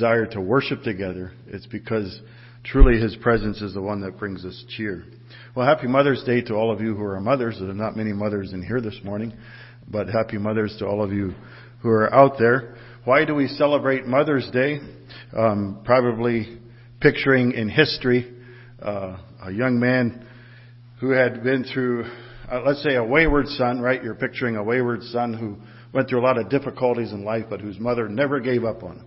desire to worship together, it's because truly His presence is the one that brings us cheer. Well, happy Mother's Day to all of you who are mothers. There are not many mothers in here this morning, but happy Mother's to all of you who are out there. Why do we celebrate Mother's Day? Um, probably picturing in history uh, a young man who had been through, uh, let's say, a wayward son, right? You're picturing a wayward son who went through a lot of difficulties in life, but whose mother never gave up on him.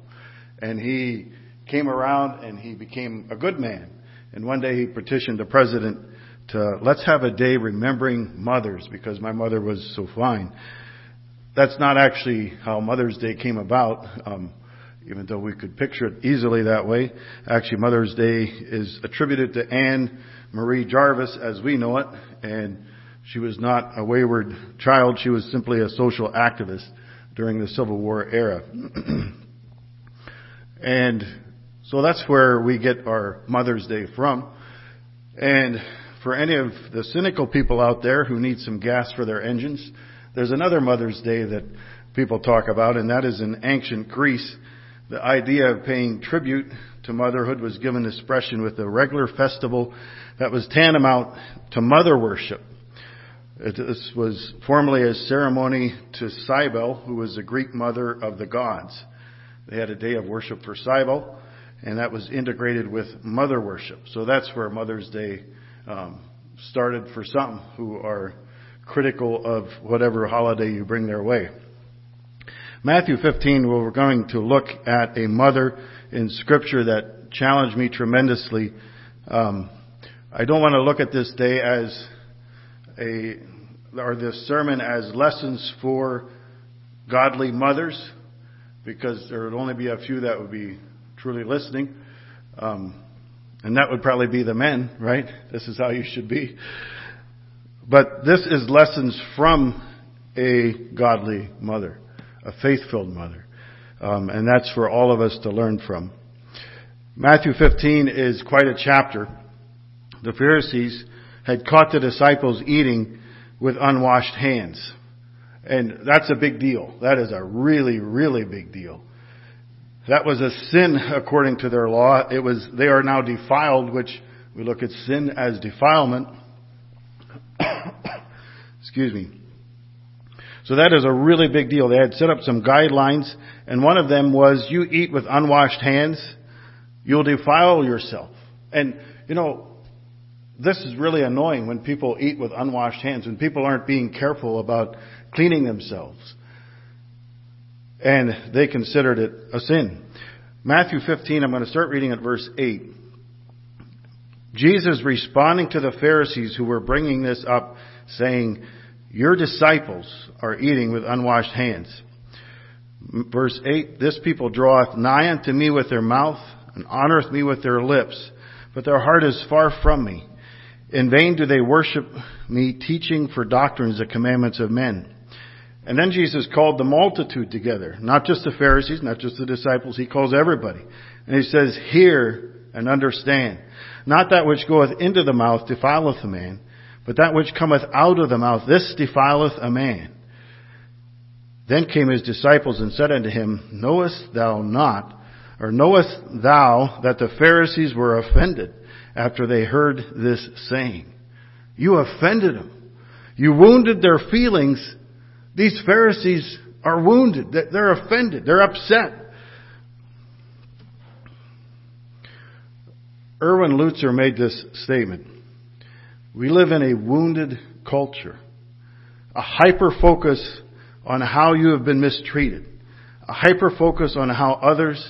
And he came around and he became a good man. And one day he petitioned the president to let's have a day remembering mothers because my mother was so fine. That's not actually how Mother's Day came about, um, even though we could picture it easily that way. Actually, Mother's Day is attributed to Anne Marie Jarvis as we know it, and she was not a wayward child. She was simply a social activist during the Civil War era. and so that's where we get our Mother's Day from. And for any of the cynical people out there who need some gas for their engines, there's another Mother's Day that people talk about, and that is in ancient Greece. The idea of paying tribute to motherhood was given expression with a regular festival that was tantamount to mother worship. This was formerly a ceremony to Cybele, who was the Greek mother of the gods. They had a day of worship for Cybele, and that was integrated with mother worship. So that's where Mother's Day um, started for some who are critical of whatever holiday you bring their way. Matthew 15, well, we're going to look at a mother in Scripture that challenged me tremendously. Um, I don't want to look at this day as a or this sermon as lessons for godly mothers, because there would only be a few that would be truly listening. Um, and that would probably be the men, right? This is how you should be. But this is lessons from a godly mother, a faith-filled mother. Um, and that's for all of us to learn from. Matthew 15 is quite a chapter. The Pharisees had caught the disciples eating with unwashed hands. And that's a big deal. That is a really, really big deal. That was a sin according to their law. It was, they are now defiled, which we look at sin as defilement. Excuse me. So that is a really big deal. They had set up some guidelines, and one of them was you eat with unwashed hands, you'll defile yourself. And, you know, this is really annoying when people eat with unwashed hands, when people aren't being careful about cleaning themselves and they considered it a sin. Matthew 15, I'm going to start reading at verse 8. Jesus responding to the Pharisees who were bringing this up, saying, Your disciples are eating with unwashed hands. Verse 8, This people draweth nigh unto me with their mouth, and honoreth me with their lips, but their heart is far from me. In vain do they worship me, teaching for doctrines the commandments of men. And then Jesus called the multitude together, not just the Pharisees, not just the disciples, he calls everybody. And he says, hear and understand. Not that which goeth into the mouth defileth a man, but that which cometh out of the mouth, this defileth a man. Then came his disciples and said unto him, Knowest thou not, or knowest thou that the Pharisees were offended after they heard this saying? You offended them. You wounded their feelings these Pharisees are wounded. They're offended. They're upset. Erwin Lutzer made this statement. We live in a wounded culture. A hyper focus on how you have been mistreated. A hyper focus on how others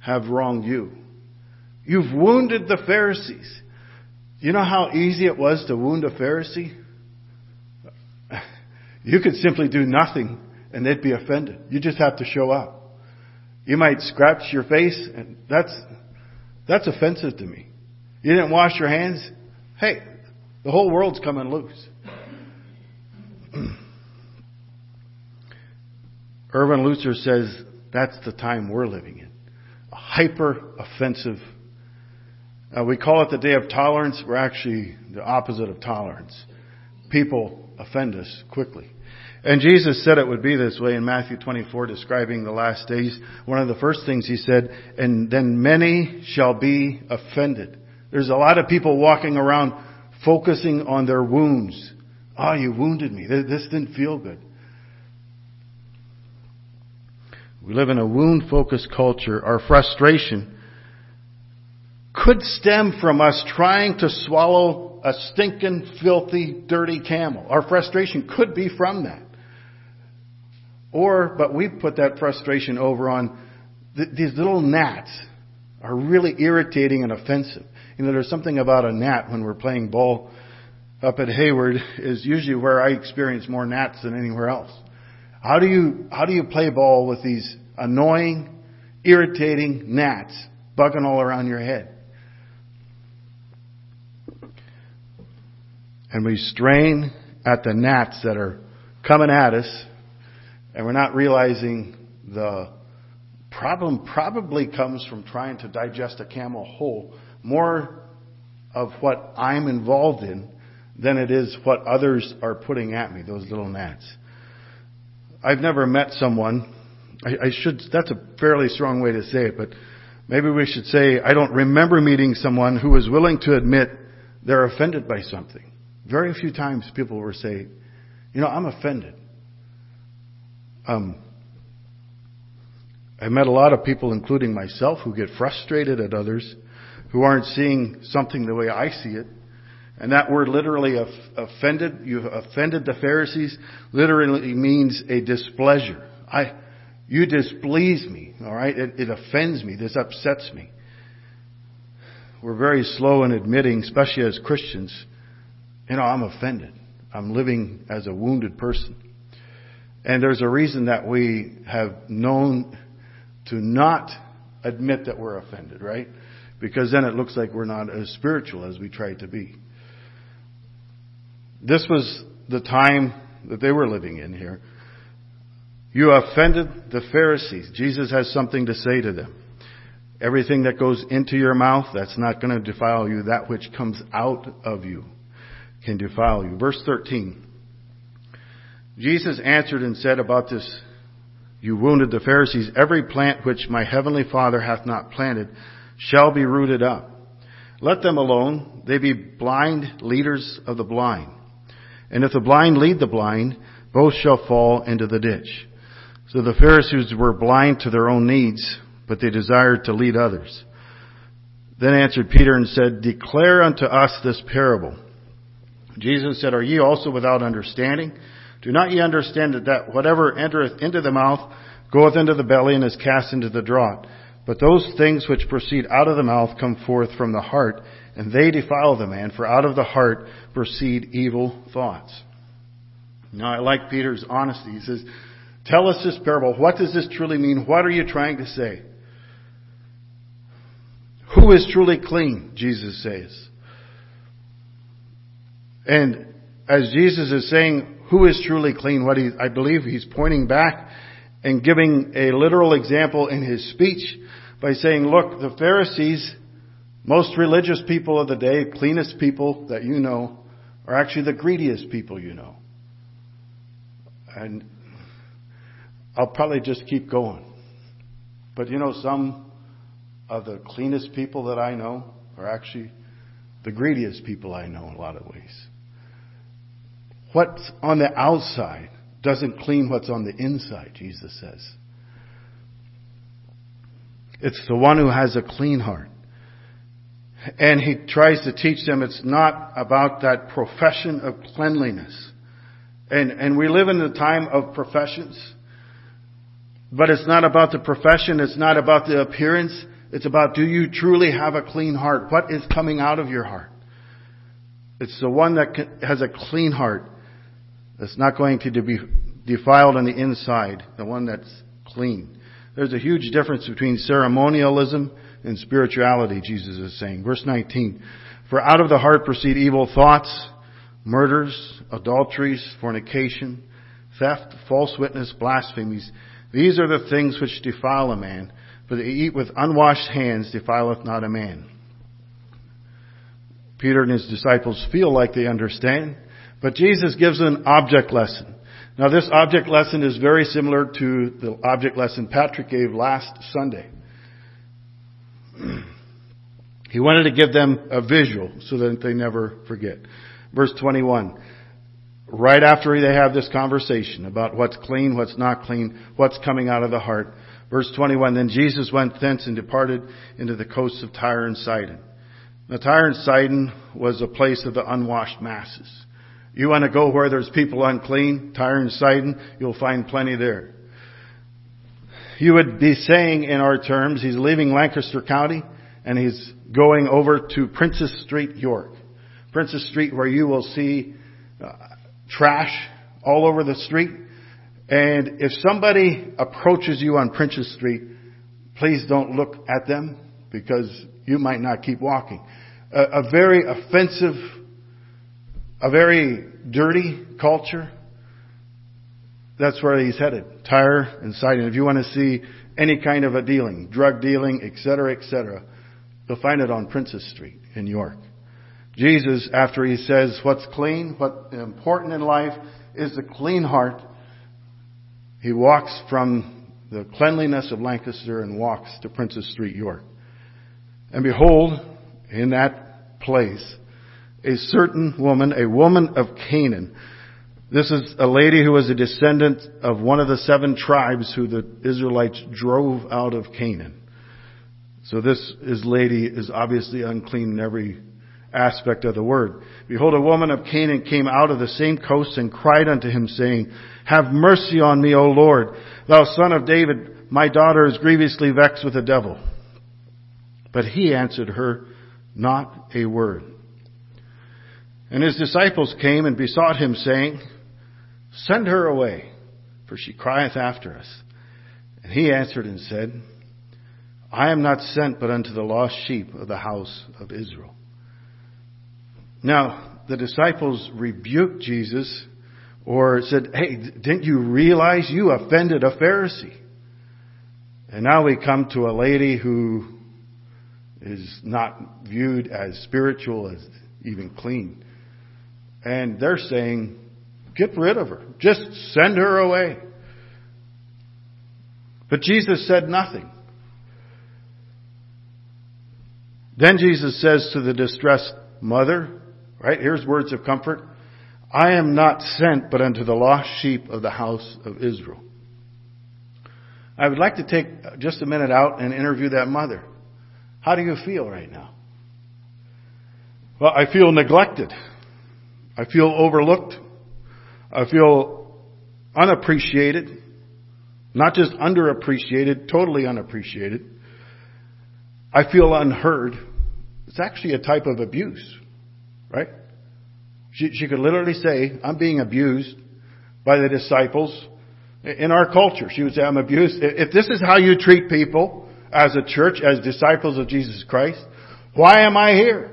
have wronged you. You've wounded the Pharisees. You know how easy it was to wound a Pharisee? You could simply do nothing and they'd be offended. You just have to show up. You might scratch your face and that's, that's offensive to me. You didn't wash your hands. Hey, the whole world's coming loose. Erwin Lutzer says that's the time we're living in. A hyper offensive. Uh, we call it the day of tolerance. We're actually the opposite of tolerance. People offend us quickly. And Jesus said it would be this way in Matthew 24 describing the last days. One of the first things he said, and then many shall be offended. There's a lot of people walking around focusing on their wounds. Oh, you wounded me. This didn't feel good. We live in a wound focused culture. Our frustration could stem from us trying to swallow a stinking, filthy, dirty camel. Our frustration could be from that. Or, but we put that frustration over on th- these little gnats are really irritating and offensive. You know, there's something about a gnat when we're playing ball up at Hayward is usually where I experience more gnats than anywhere else. How do you, how do you play ball with these annoying, irritating gnats bugging all around your head? And we strain at the gnats that are coming at us and we're not realizing the problem probably comes from trying to digest a camel whole more of what I'm involved in than it is what others are putting at me, those little gnats. I've never met someone, I, I should, that's a fairly strong way to say it, but maybe we should say, I don't remember meeting someone who was willing to admit they're offended by something. Very few times people will say, you know, I'm offended. Um, I met a lot of people, including myself, who get frustrated at others who aren't seeing something the way I see it. And that word literally offended, you've offended the Pharisees, literally means a displeasure. I, you displease me, alright? It, it offends me. This upsets me. We're very slow in admitting, especially as Christians, you know, I'm offended. I'm living as a wounded person. And there's a reason that we have known to not admit that we're offended, right? Because then it looks like we're not as spiritual as we try to be. This was the time that they were living in here. You offended the Pharisees. Jesus has something to say to them. Everything that goes into your mouth, that's not going to defile you. That which comes out of you can defile you. Verse 13. Jesus answered and said about this, you wounded the Pharisees, every plant which my heavenly Father hath not planted shall be rooted up. Let them alone. They be blind leaders of the blind. And if the blind lead the blind, both shall fall into the ditch. So the Pharisees were blind to their own needs, but they desired to lead others. Then answered Peter and said, Declare unto us this parable. Jesus said, Are ye also without understanding? Do not ye understand that that whatever entereth into the mouth goeth into the belly and is cast into the draught? But those things which proceed out of the mouth come forth from the heart, and they defile the man, for out of the heart proceed evil thoughts. Now I like Peter's honesty. He says, tell us this parable. What does this truly mean? What are you trying to say? Who is truly clean? Jesus says. And as Jesus is saying, who is truly clean? What he, I believe he's pointing back and giving a literal example in his speech by saying, look, the Pharisees, most religious people of the day, cleanest people that you know, are actually the greediest people you know. And I'll probably just keep going. But you know, some of the cleanest people that I know are actually the greediest people I know in a lot of ways. What's on the outside doesn't clean what's on the inside, Jesus says. It's the one who has a clean heart. And he tries to teach them it's not about that profession of cleanliness. And, and we live in a time of professions. But it's not about the profession. It's not about the appearance. It's about do you truly have a clean heart? What is coming out of your heart? It's the one that has a clean heart that's not going to be defiled on the inside, the one that's clean. There's a huge difference between ceremonialism and spirituality, Jesus is saying. Verse 19. For out of the heart proceed evil thoughts, murders, adulteries, fornication, theft, false witness, blasphemies. These are the things which defile a man, but to eat with unwashed hands defileth not a man. Peter and his disciples feel like they understand, but Jesus gives an object lesson. Now this object lesson is very similar to the object lesson Patrick gave last Sunday. He wanted to give them a visual so that they never forget. Verse 21. Right after they have this conversation about what's clean, what's not clean, what's coming out of the heart. Verse 21, then Jesus went thence and departed into the coasts of Tyre and Sidon. Now Tyre and Sidon was a place of the unwashed masses. You want to go where there's people unclean, Tyre and Sidon, you'll find plenty there. You would be saying in our terms, he's leaving Lancaster County and he's going over to Princess Street, York. Princess Street where you will see uh, trash all over the street. And if somebody approaches you on Princess Street, please don't look at them because you might not keep walking. A, a very offensive, a very dirty culture. That's where he's headed. Tyre and Sidon. If you want to see any kind of a dealing, drug dealing, etc., etc., you'll find it on Princess Street in York. Jesus, after he says what's clean, what's important in life is the clean heart, he walks from the cleanliness of Lancaster and walks to Princess Street, York. And behold, in that place, a certain woman, a woman of Canaan. This is a lady who was a descendant of one of the seven tribes who the Israelites drove out of Canaan. So this is lady is obviously unclean in every aspect of the word. Behold, a woman of Canaan came out of the same coast and cried unto him, saying, Have mercy on me, O Lord, thou son of David, my daughter is grievously vexed with the devil. But he answered her not a word. And his disciples came and besought him, saying, Send her away, for she crieth after us. And he answered and said, I am not sent but unto the lost sheep of the house of Israel. Now, the disciples rebuked Jesus or said, Hey, didn't you realize you offended a Pharisee? And now we come to a lady who is not viewed as spiritual, as even clean. And they're saying, get rid of her. Just send her away. But Jesus said nothing. Then Jesus says to the distressed mother, right, here's words of comfort. I am not sent but unto the lost sheep of the house of Israel. I would like to take just a minute out and interview that mother. How do you feel right now? Well, I feel neglected. I feel overlooked. I feel unappreciated. Not just underappreciated, totally unappreciated. I feel unheard. It's actually a type of abuse, right? She, she could literally say, I'm being abused by the disciples. In our culture, she would say, I'm abused. If this is how you treat people as a church, as disciples of Jesus Christ, why am I here?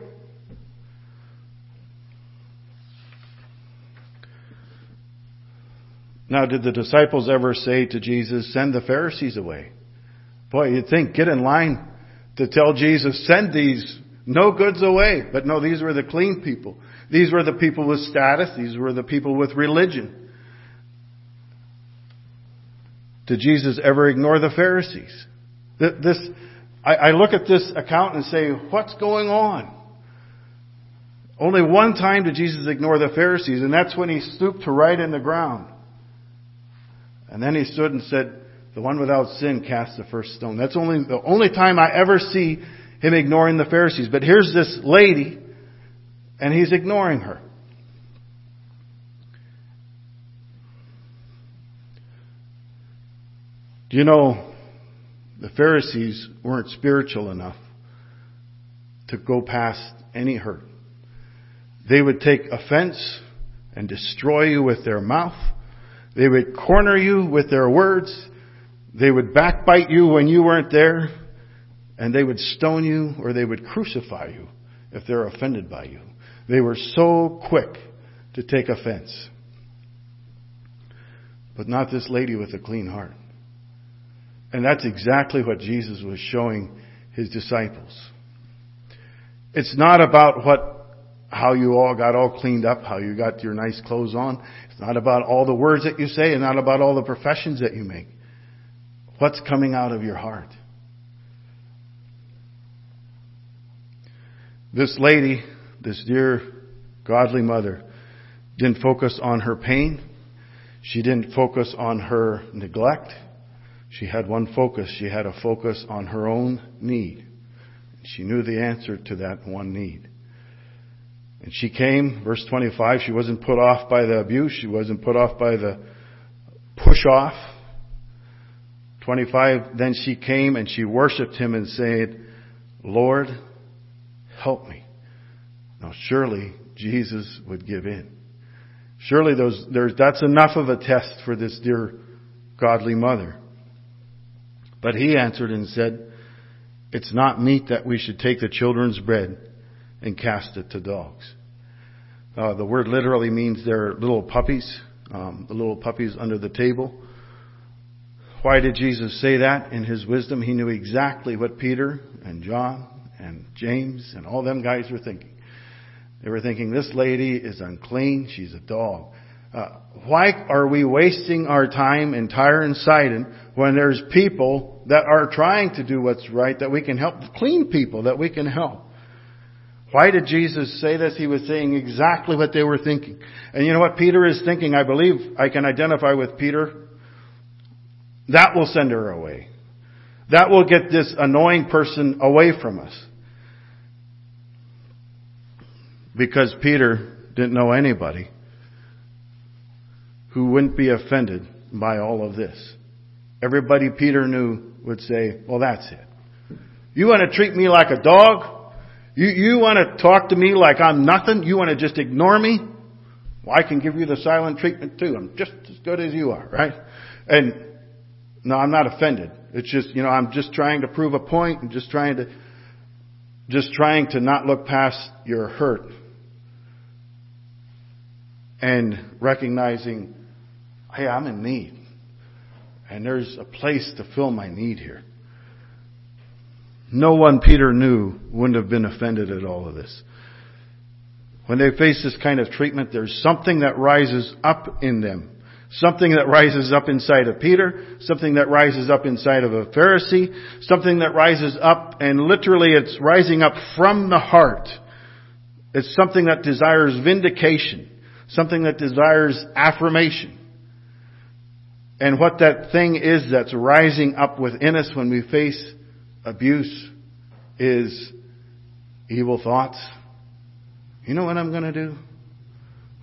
Now, did the disciples ever say to Jesus, send the Pharisees away? Boy, you'd think, get in line to tell Jesus, send these no goods away. But no, these were the clean people. These were the people with status. These were the people with religion. Did Jesus ever ignore the Pharisees? This, I, look at this account and say, what's going on? Only one time did Jesus ignore the Pharisees, and that's when he stooped to write in the ground. And then he stood and said, the one without sin cast the first stone. That's only the only time I ever see him ignoring the Pharisees. But here's this lady, and he's ignoring her. Do you know the Pharisees weren't spiritual enough to go past any hurt? They would take offense and destroy you with their mouth. They would corner you with their words. They would backbite you when you weren't there. And they would stone you or they would crucify you if they're offended by you. They were so quick to take offense. But not this lady with a clean heart. And that's exactly what Jesus was showing his disciples. It's not about what how you all got all cleaned up, how you got your nice clothes on. It's not about all the words that you say and not about all the professions that you make. What's coming out of your heart? This lady, this dear godly mother, didn't focus on her pain. She didn't focus on her neglect. She had one focus. She had a focus on her own need. She knew the answer to that one need. And she came, verse 25, she wasn't put off by the abuse. She wasn't put off by the push off. 25, then she came and she worshiped him and said, Lord, help me. Now surely Jesus would give in. Surely those, there's, that's enough of a test for this dear godly mother. But he answered and said, It's not meet that we should take the children's bread and cast it to dogs. Uh, the word literally means they're little puppies, um, the little puppies under the table. Why did Jesus say that? In his wisdom, he knew exactly what Peter and John and James and all them guys were thinking. They were thinking, this lady is unclean, she's a dog. Uh, why are we wasting our time in Tyre and Sidon when there's people that are trying to do what's right, that we can help, clean people that we can help? Why did Jesus say this? He was saying exactly what they were thinking. And you know what Peter is thinking? I believe I can identify with Peter. That will send her away. That will get this annoying person away from us. Because Peter didn't know anybody who wouldn't be offended by all of this. Everybody Peter knew would say, well, that's it. You want to treat me like a dog? You, you want to talk to me like I'm nothing? You want to just ignore me? Well, I can give you the silent treatment too. I'm just as good as you are, right? And no, I'm not offended. It's just, you know, I'm just trying to prove a and just trying to, just trying to not look past your hurt and recognizing, hey, I'm in need. And there's a place to fill my need here. No one Peter knew wouldn't have been offended at all of this. When they face this kind of treatment, there's something that rises up in them. Something that rises up inside of Peter, something that rises up inside of a Pharisee, something that rises up and literally it's rising up from the heart. It's something that desires vindication, something that desires affirmation. And what that thing is that's rising up within us when we face abuse is evil thoughts. You know what I'm going to do?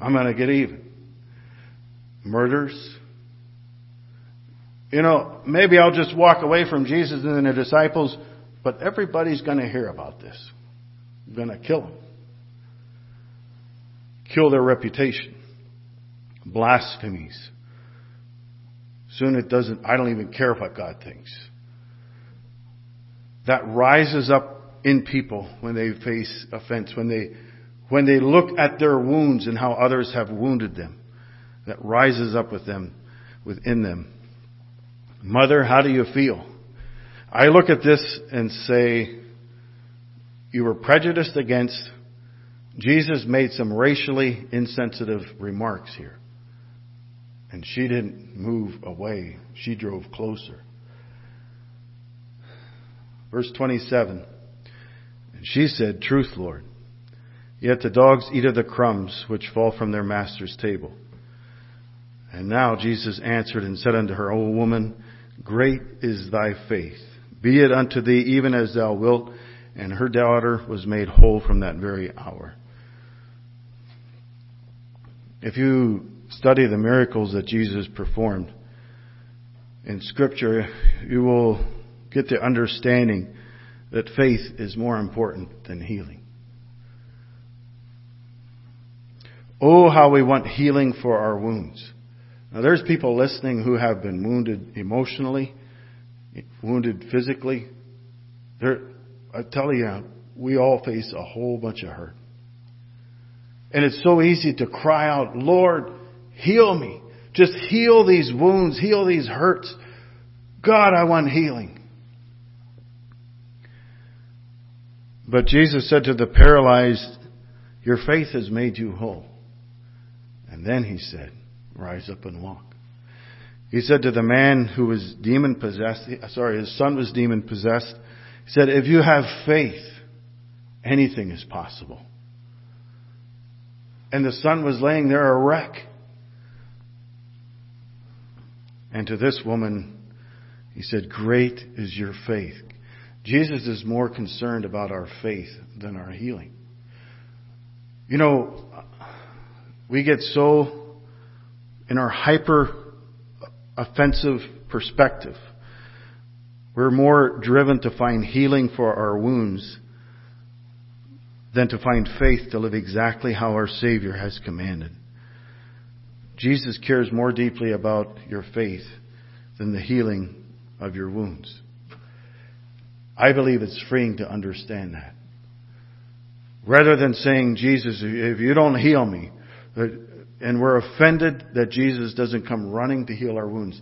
I'm going to get even. Murders. You know, maybe I'll just walk away from Jesus and the disciples, but everybody's going to hear about this. I'm going to kill them. Kill their reputation. Blasphemies Soon it doesn't, I don't even care what God thinks. That rises up in people when they face offense, when they, when they look at their wounds and how others have wounded them. That rises up with them, within them. Mother, how do you feel? I look at this and say, you were prejudiced against. Jesus made some racially insensitive remarks here. And she didn't move away. She drove closer. Verse 27. And she said, Truth, Lord. Yet the dogs eat of the crumbs which fall from their master's table. And now Jesus answered and said unto her, O woman, great is thy faith. Be it unto thee even as thou wilt. And her daughter was made whole from that very hour. If you study the miracles that Jesus performed in Scripture, you will get the understanding that faith is more important than healing. Oh, how we want healing for our wounds. Now, there's people listening who have been wounded emotionally, wounded physically. There, I tell you, we all face a whole bunch of hurt. And it's so easy to cry out, Lord, Heal me. Just heal these wounds, heal these hurts. God, I want healing. But Jesus said to the paralyzed, Your faith has made you whole. And then he said, Rise up and walk. He said to the man who was demon possessed, sorry, his son was demon possessed, he said, If you have faith, anything is possible. And the son was laying there a wreck. And to this woman, he said, Great is your faith. Jesus is more concerned about our faith than our healing. You know, we get so in our hyper offensive perspective. We're more driven to find healing for our wounds than to find faith to live exactly how our Savior has commanded. Jesus cares more deeply about your faith than the healing of your wounds. I believe it's freeing to understand that. Rather than saying, Jesus, if you don't heal me, and we're offended that Jesus doesn't come running to heal our wounds.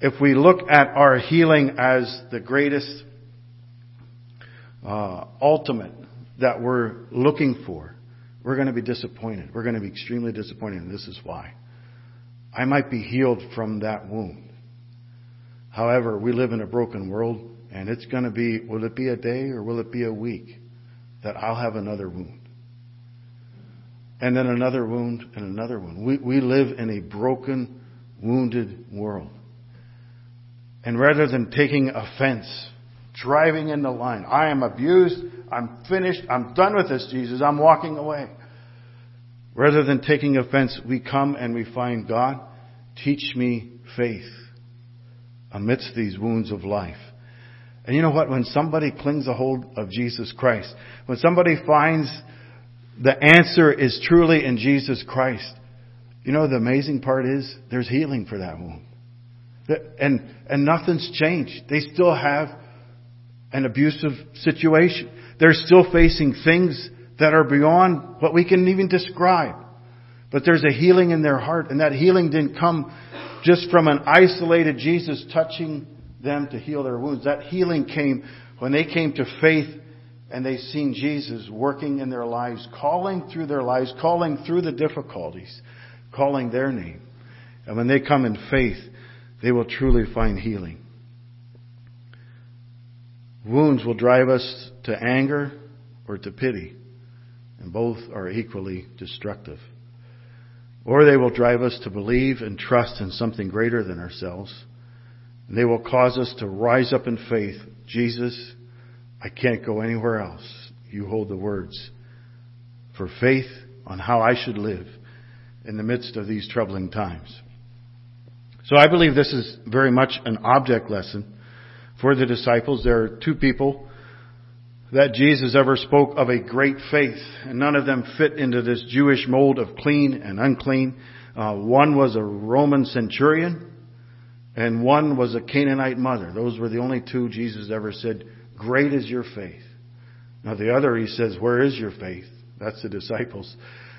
If we look at our healing as the greatest uh, ultimate that we're looking for, we're going to be disappointed. We're going to be extremely disappointed, and this is why. I might be healed from that wound. However, we live in a broken world, and it's going to be, will it be a day or will it be a week that I'll have another wound? And then another wound and another wound. We, we live in a broken, wounded world. And rather than taking offense, driving in the line, I am abused, I'm finished, I'm done with this, Jesus, I'm walking away. Rather than taking offense, we come and we find God, teach me faith amidst these wounds of life. And you know what? When somebody clings a hold of Jesus Christ, when somebody finds the answer is truly in Jesus Christ, you know the amazing part is there's healing for that wound. And, and nothing's changed. They still have an abusive situation. They're still facing things that are beyond what we can even describe. But there's a healing in their heart, and that healing didn't come just from an isolated Jesus touching them to heal their wounds. That healing came when they came to faith and they've seen Jesus working in their lives, calling through their lives, calling through the difficulties, calling their name. And when they come in faith, they will truly find healing. Wounds will drive us to anger or to pity, and both are equally destructive. Or they will drive us to believe and trust in something greater than ourselves. And they will cause us to rise up in faith. Jesus, I can't go anywhere else. You hold the words for faith on how I should live in the midst of these troubling times. So I believe this is very much an object lesson for the disciples. There are two people that Jesus ever spoke of a great faith, and none of them fit into this Jewish mold of clean and unclean. Uh, one was a Roman centurion, and one was a Canaanite mother. Those were the only two Jesus ever said, Great is your faith. Now the other, he says, Where is your faith? That's the disciples.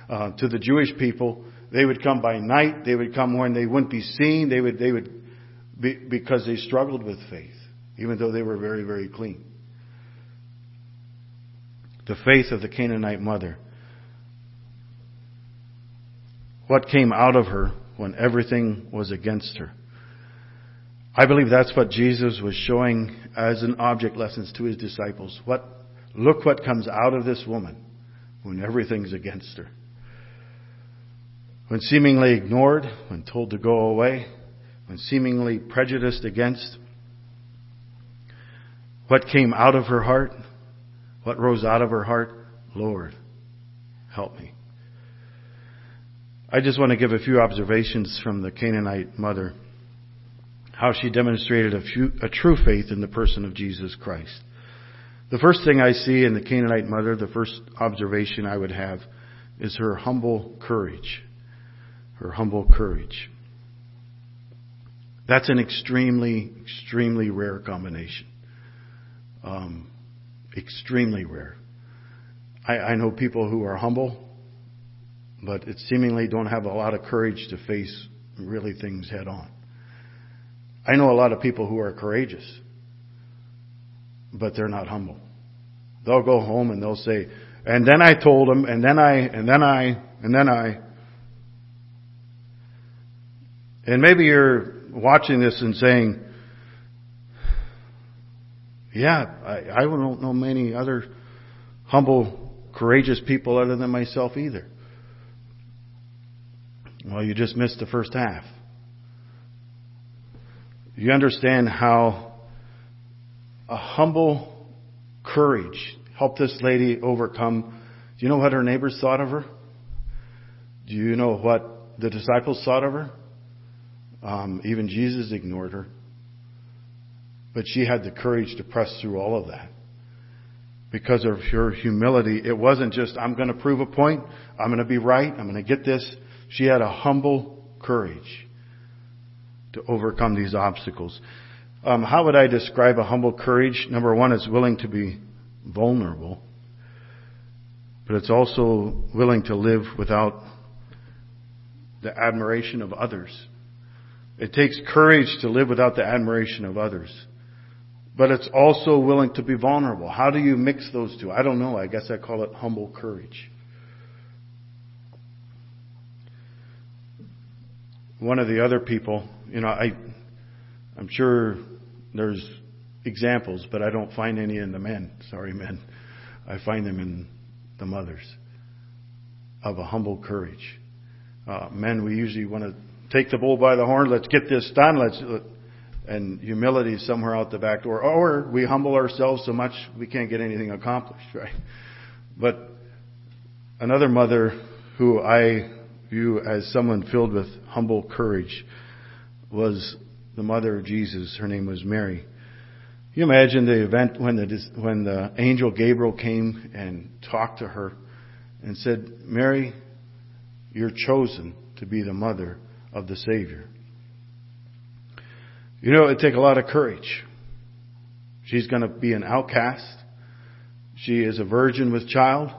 Uh, to the Jewish people, they would come by night. They would come when they wouldn't be seen. They would, they would, be, because they struggled with faith, even though they were very, very clean the faith of the Canaanite mother. What came out of her when everything was against her? I believe that's what Jesus was showing as an object lessons to his disciples. What, look what comes out of this woman when everything's against her. When seemingly ignored, when told to go away, when seemingly prejudiced against, what came out of her heart what rose out of her heart? Lord, help me. I just want to give a few observations from the Canaanite mother, how she demonstrated a, few, a true faith in the person of Jesus Christ. The first thing I see in the Canaanite mother, the first observation I would have, is her humble courage. Her humble courage. That's an extremely, extremely rare combination. Um, extremely rare. I, I know people who are humble, but it seemingly don't have a lot of courage to face really things head on. I know a lot of people who are courageous, but they're not humble. They'll go home and they'll say, And then I told him, and then I, and then I, and then I. And maybe you're watching this and saying, yeah, I, I don't know many other humble, courageous people other than myself either. Well, you just missed the first half. You understand how a humble courage helped this lady overcome. Do you know what her neighbors thought of her? Do you know what the disciples thought of her? Um, even Jesus ignored her. But she had the courage to press through all of that. Because of her humility, it wasn't just, I'm going to prove a point, I'm going to be right, I'm going to get this. She had a humble courage to overcome these obstacles. Um, how would I describe a humble courage? Number one, it's willing to be vulnerable, but it's also willing to live without the admiration of others. It takes courage to live without the admiration of others. But it's also willing to be vulnerable. How do you mix those two? I don't know. I guess I call it humble courage. One of the other people, you know, I, I'm sure there's examples, but I don't find any in the men. Sorry, men. I find them in the mothers of a humble courage. Uh, men, we usually want to take the bull by the horn. Let's get this done. Let's and humility is somewhere out the back door. Or we humble ourselves so much we can't get anything accomplished, right? But another mother who I view as someone filled with humble courage was the mother of Jesus. Her name was Mary. Can you imagine the event when the, when the angel Gabriel came and talked to her and said, Mary, you're chosen to be the mother of the Savior. You know, it'd take a lot of courage. She's going to be an outcast. She is a virgin with child.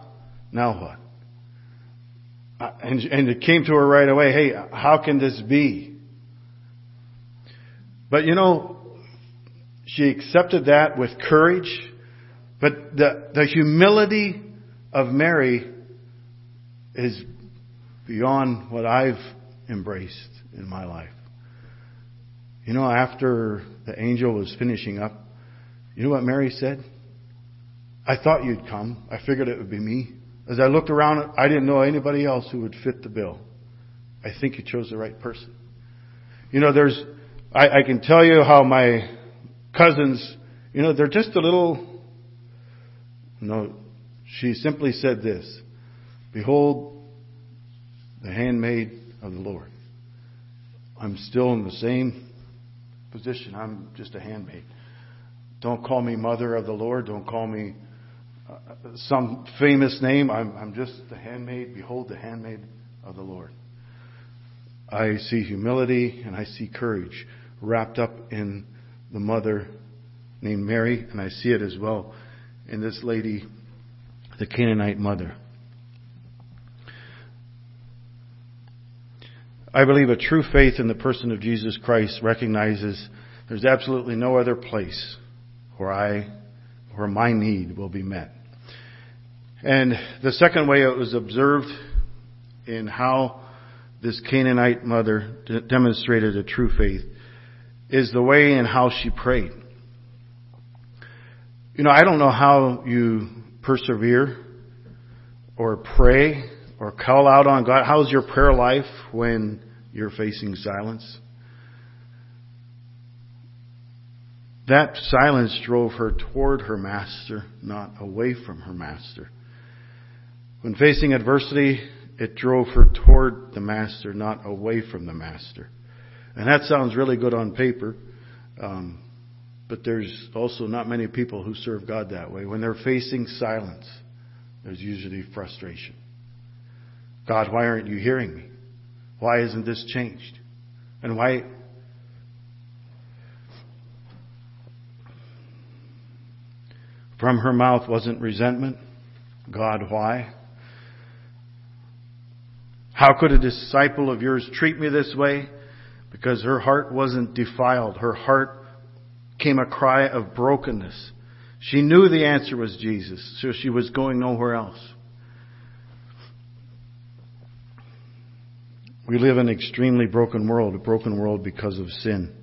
Now what? And, and it came to her right away, hey, how can this be? But you know, she accepted that with courage, but the, the humility of Mary is beyond what I've embraced in my life. You know, after the angel was finishing up, you know what Mary said? I thought you'd come. I figured it would be me. As I looked around, I didn't know anybody else who would fit the bill. I think you chose the right person. You know, there's, I, I can tell you how my cousins, you know, they're just a little, no, she simply said this, Behold, the handmaid of the Lord. I'm still in the same position. I'm just a handmaid. Don't call me mother of the Lord. Don't call me uh, some famous name. I'm, I'm just the handmaid. Behold, the handmaid of the Lord. I see humility and I see courage wrapped up in the mother named Mary, and I see it as well in this lady, the Canaanite mother. I believe a true faith in the person of Jesus Christ recognizes there's absolutely no other place where I, where my need will be met. And the second way it was observed in how this Canaanite mother demonstrated a true faith is the way in how she prayed. You know, I don't know how you persevere or pray or call out on God. How's your prayer life when you're facing silence. That silence drove her toward her master, not away from her master. When facing adversity, it drove her toward the master, not away from the master. And that sounds really good on paper, um, but there's also not many people who serve God that way. When they're facing silence, there's usually frustration. God, why aren't you hearing me? Why isn't this changed? And why? From her mouth wasn't resentment. God, why? How could a disciple of yours treat me this way? because her heart wasn't defiled. Her heart came a cry of brokenness. She knew the answer was Jesus, so she was going nowhere else. We live in an extremely broken world, a broken world because of sin.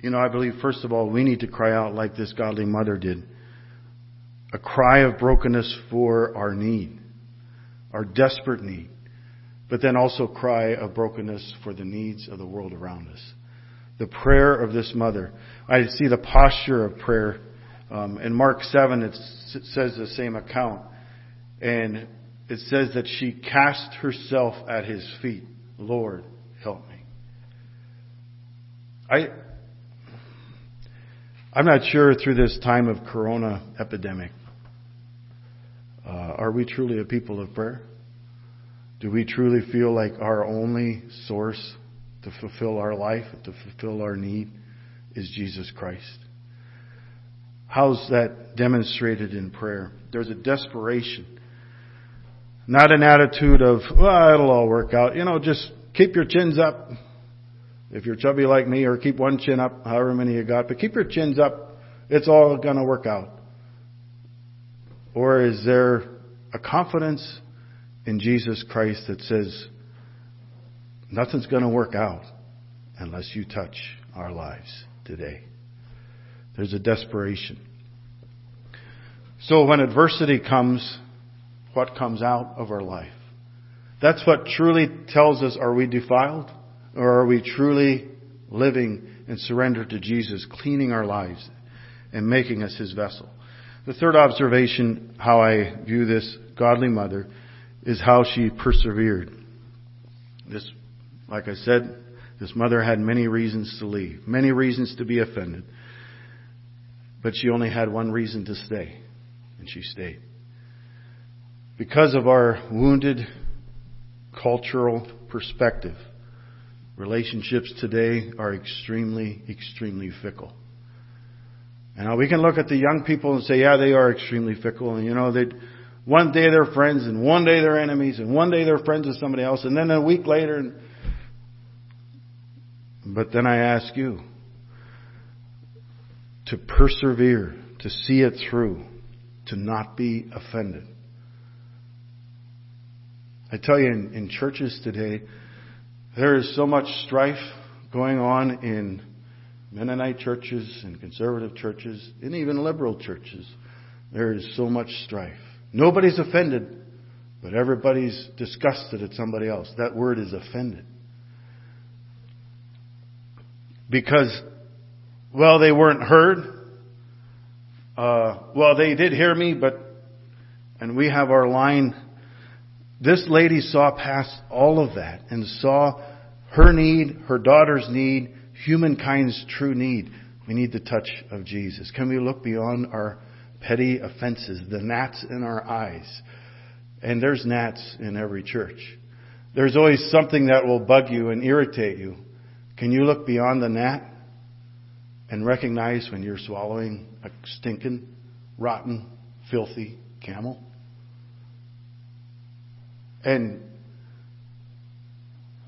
You know, I believe, first of all, we need to cry out like this godly mother did a cry of brokenness for our need, our desperate need but then also cry of brokenness for the needs of the world around us. The prayer of this mother. I see the posture of prayer. Um, in Mark 7, it says the same account. And it says that she cast herself at his feet. Lord, help me. I, I'm not sure through this time of corona epidemic, uh, are we truly a people of prayer? Do we truly feel like our only source to fulfill our life, to fulfill our need, is Jesus Christ? How's that demonstrated in prayer? There's a desperation. Not an attitude of, well, it'll all work out. You know, just keep your chins up. If you're chubby like me, or keep one chin up, however many you got, but keep your chins up. It's all gonna work out. Or is there a confidence in Jesus Christ that says, nothing's gonna work out unless you touch our lives today? There's a desperation. So when adversity comes, what comes out of our life? That's what truly tells us are we defiled? Or are we truly living and surrendered to Jesus, cleaning our lives and making us his vessel? The third observation, how I view this godly mother, is how she persevered. This, like I said, this mother had many reasons to leave, many reasons to be offended, but she only had one reason to stay, and she stayed. Because of our wounded cultural perspective, Relationships today are extremely, extremely fickle. And we can look at the young people and say, yeah, they are extremely fickle. And you know, they one day they're friends and one day they're enemies and one day they're friends with somebody else and then a week later. And, but then I ask you to persevere, to see it through, to not be offended. I tell you, in, in churches today, there is so much strife going on in Mennonite churches and conservative churches and even liberal churches. There is so much strife. Nobody's offended, but everybody's disgusted at somebody else. That word is offended. Because, well, they weren't heard. Uh, well, they did hear me, but, and we have our line this lady saw past all of that and saw her need, her daughter's need, humankind's true need. We need the touch of Jesus. Can we look beyond our petty offenses, the gnats in our eyes? And there's gnats in every church. There's always something that will bug you and irritate you. Can you look beyond the gnat and recognize when you're swallowing a stinking, rotten, filthy camel? And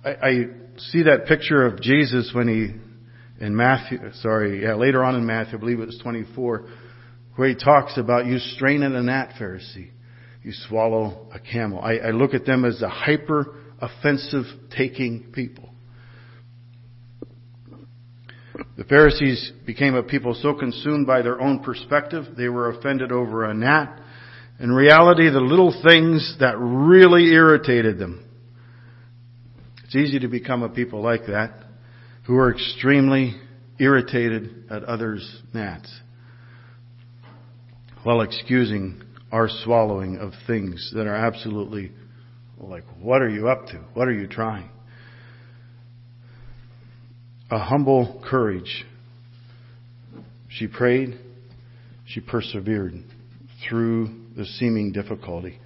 I, I see that picture of Jesus when he, in Matthew, sorry, yeah, later on in Matthew, I believe it was 24, where he talks about you strain at a gnat, Pharisee. You swallow a camel. I, I look at them as a hyper offensive taking people. The Pharisees became a people so consumed by their own perspective, they were offended over a gnat in reality, the little things that really irritated them. It's easy to become a people like that, who are extremely irritated at others' gnats, while excusing our swallowing of things that are absolutely like, what are you up to? What are you trying? A humble courage. She prayed, she persevered through the seeming difficulty.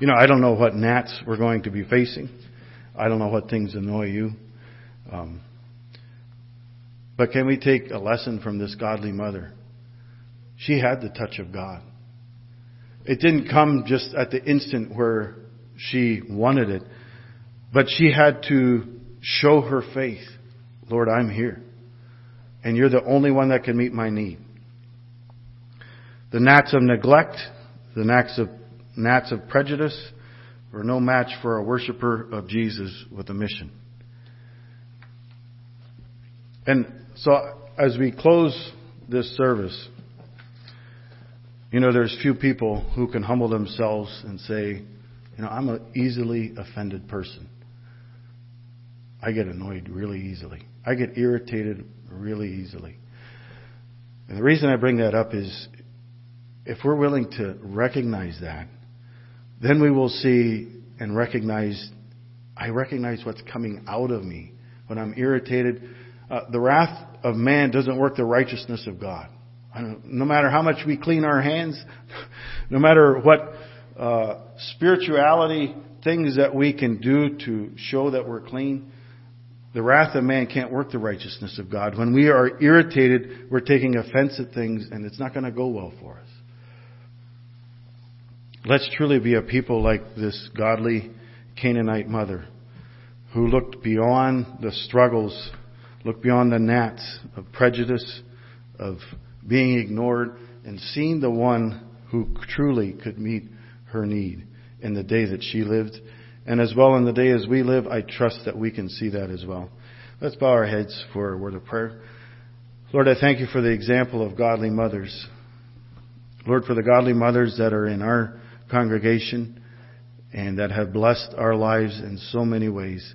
You know, I don't know what gnats we're going to be facing. I don't know what things annoy you. Um, but can we take a lesson from this godly mother? She had the touch of God. It didn't come just at the instant where she wanted it, but she had to show her faith. Lord, I'm here. And you're the only one that can meet my need. The gnats of neglect, the gnats of, gnats of prejudice were no match for a worshiper of Jesus with a mission. And so as we close this service, you know, there's few people who can humble themselves and say, you know, I'm an easily offended person. I get annoyed really easily. I get irritated really easily. And the reason I bring that up is if we're willing to recognize that, then we will see and recognize, I recognize what's coming out of me when I'm irritated. Uh, the wrath of man doesn't work the righteousness of God. No matter how much we clean our hands, no matter what uh, spirituality things that we can do to show that we're clean, the wrath of man can't work the righteousness of God. When we are irritated, we're taking offense at things, and it's not going to go well for us. Let's truly be a people like this godly Canaanite mother who looked beyond the struggles, looked beyond the gnats of prejudice, of being ignored, and seeing the one who truly could meet her need in the day that she lived and as well in the day as we live, I trust that we can see that as well. Let's bow our heads for a word of prayer. Lord, I thank you for the example of godly mothers. Lord, for the godly mothers that are in our congregation and that have blessed our lives in so many ways.